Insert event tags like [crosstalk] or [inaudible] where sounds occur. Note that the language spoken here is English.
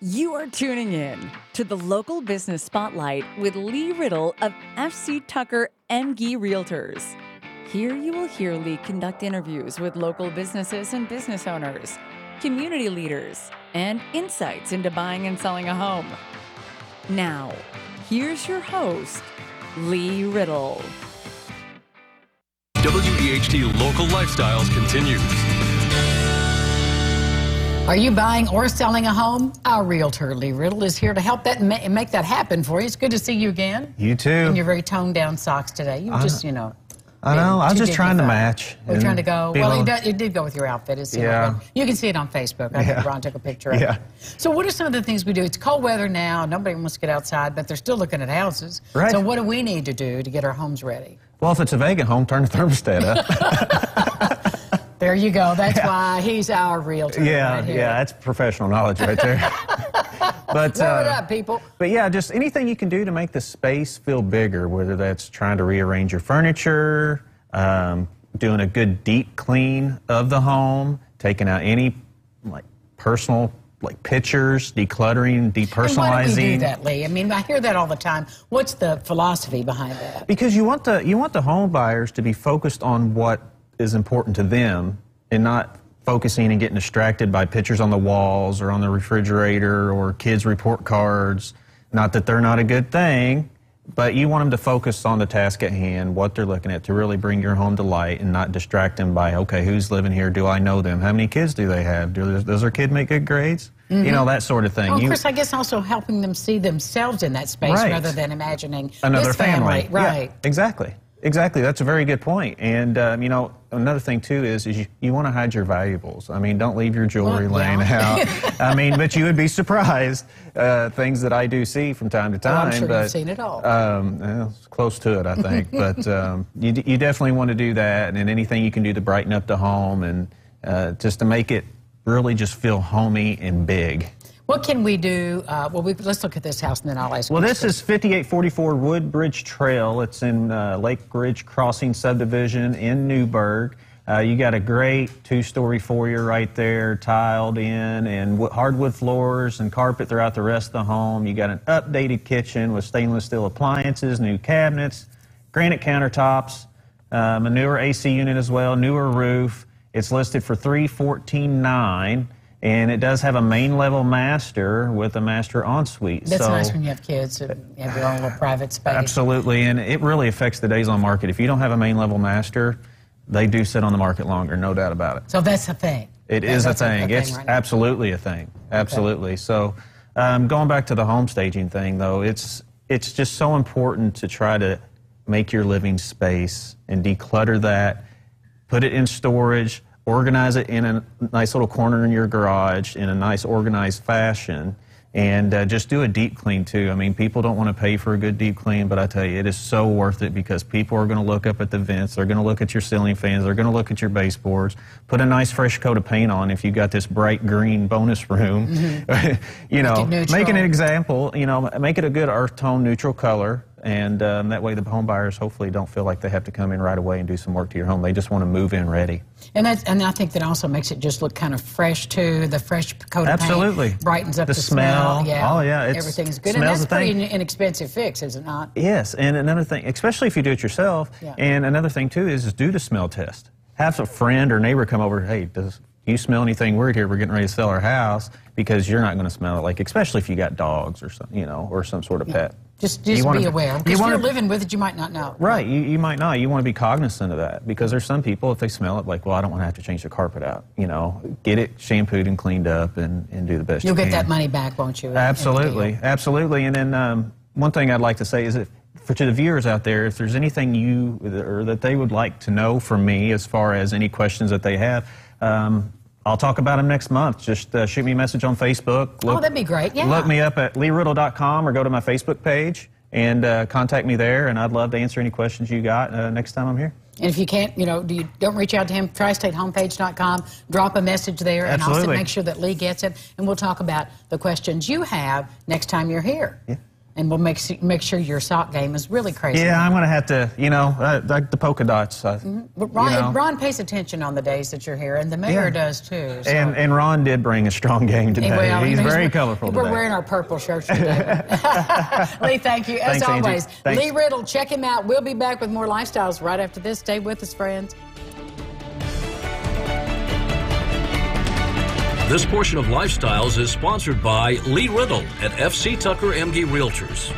You are tuning in to the local business spotlight with Lee Riddle of FC Tucker Emge Realtors. Here you will hear Lee conduct interviews with local businesses and business owners, community leaders, and insights into buying and selling a home. Now, here's your host, Lee Riddle. WEHT Local Lifestyles continues. Are you buying or selling a home? Our realtor, Lee Riddle, is here to help that ma- make that happen for you. It's good to see you again. You too. In your very toned down socks today. You just, you know. I know. I was just trying to match. We're trying to go. Well, it, did, it did go with your outfit. It's, uh, Yeah. You can see it on Facebook. I Yeah. think Ron took a picture of Yeah. it. So, what are some of the things we do? It's cold weather now. Nobody wants to get outside, but they're still looking at houses. Right. So, what do we need to do to get our homes ready? Well, if it's a vacant home, turn the thermostat up. [laughs] There you go. That's why he's our realtor. yeah, right here. yeah, that's professional knowledge right there. [laughs] but uh, up, people. But yeah, just anything you can do to make the space feel bigger, whether that's trying to rearrange your furniture, um, doing a good deep clean of the home, taking out any like personal like pictures, decluttering, depersonalizing. And why do we do that, Lee? I mean, I hear that all the time. What's the philosophy behind that? Because you want the you want the home buyers to be focused on what is important to them and not focusing and getting distracted by pictures on the walls or on the refrigerator or kids report cards. Not that they're not a good thing, but you want them to focus on the task at hand, what they're looking at to really bring your home to light and not distract them by okay, who's living here? Do I know them? How many kids do they have? Do, does their kid make good grades? You mm-hmm. know that sort of thing. Well, of You- course, I guess also helping them see themselves in that space Right. rather than imagining another this family. Yeah, Right. exactly. Exactly. That's a very good point. And um, you know, another thing too is, is you, you want to hide your valuables. I mean, don't leave your jewelry Well, laying yeah. out. [laughs] I mean, but you would be surprised uh, things that I do see from time to Oh, time. I'm sure you've seen it all. Um, well, it's close to it, I think. [laughs] but um, you, you definitely want to do that, and then anything you can do to brighten up the home and uh, just to make it really just feel homey and big. What can we do? Uh, well, we, let's look at this house and then I'll ask Well, this is 5844 Woodbridge Trail. It's in uh, Lake Ridge Crossing subdivision in Newburgh. Uh, you got a great two-story foyer right there, tiled in, and hardwood floors and carpet throughout the rest of the home. You got an updated kitchen with stainless steel appliances, new cabinets, granite countertops, um, a newer AC unit as well, newer roof. It's listed for 314.9, and it does have a main level master with a master ensuite. That's so nice when you have kids and you have your own little private space. Absolutely, and it really affects the days on market. If you don't have a main level master, they do sit on the market longer, no doubt about it. So that's a thing. It That- is a thing. It's right absolutely a thing. Absolutely. So, um, going back to the home staging thing, though, it's it's just so important to try to make your living space and declutter that, put it in storage, organize it in a nice little corner in your garage in a nice organized fashion. And uh, just do a deep clean too. I mean, people don't want to pay for a good deep clean, but I tell you, it is so worth it because people are going to look up at the vents, they're going to look at your ceiling fans, they're going to look at your baseboards. Put a nice fresh coat of paint on if you got this bright green bonus room. [laughs] you know, Make it make an example. You know, make it a good earth tone neutral color, and um, that way the home buyers hopefully don't feel like they have to come in right away and do some work to your home. They just want to move in ready. And that's, and I think that also makes it just look kind of fresh too. The fresh coat of Absolutely. paint brightens up the, The smell. Yeah. Oh, yeah, it's- Everything's good. And smells that's the pretty thing. in- inexpensive fix, is it not? Yes, and another thing, especially if you do it yourself, Yeah. and another thing too is, is do the smell test. Have a friend or neighbor come over. Hey, does you smell anything weird here? We're getting ready to sell our house because you're not going to smell it. Like especially if you got dogs or some, you know, or some sort of pet. Just, just be aware. you Because if wanna- you're living with it, you might not know. Right, you, you might not. You want to be cognizant of that because there's some people, if they smell it, like, well, I don't want to have to change the carpet out. You know, get it shampooed and cleaned up and, and do the best You'll you get can. that money back, won't you? in- in the Absolutely, absolutely. And then um, one thing I'd like to say is that for to the viewers out there, if there's anything you or that they would like to know from me as far as any questions that they have, um, I'll talk about them next month. Just uh, shoot me a message on Facebook. Oh, that'd be great, yeah. Look me up at leeriddle.com or go to my Facebook page and uh, contact me there. And I'd love to answer any questions you got uh, next time I'm here. And if you can't, you know, do you, don't reach out to him, tristatehomepage.com, drop a message there, and also Absolutely. make sure that Lee gets it, and we'll talk about the questions you have next time you're here. Yeah. And we'll make make sure your sock game is really crazy. Yeah, I'm going to have to, you know, uh, like the polka dots. Uh, But Ron, you know. Ron pays attention on the days that you're here, and the mayor Yeah. does too. so- And, and Ron did bring a strong game today. Well, you He's know, very colorful We're today. wearing our purple shirts today. [laughs] [laughs] Lee, thank you. As Thanks, always, Lee Riddle, check him out. We'll be back with more lifestyles right after this. Stay with us, friends. This portion of Lifestyles is sponsored by Lee Riddle at FC Tucker Emge Realtors.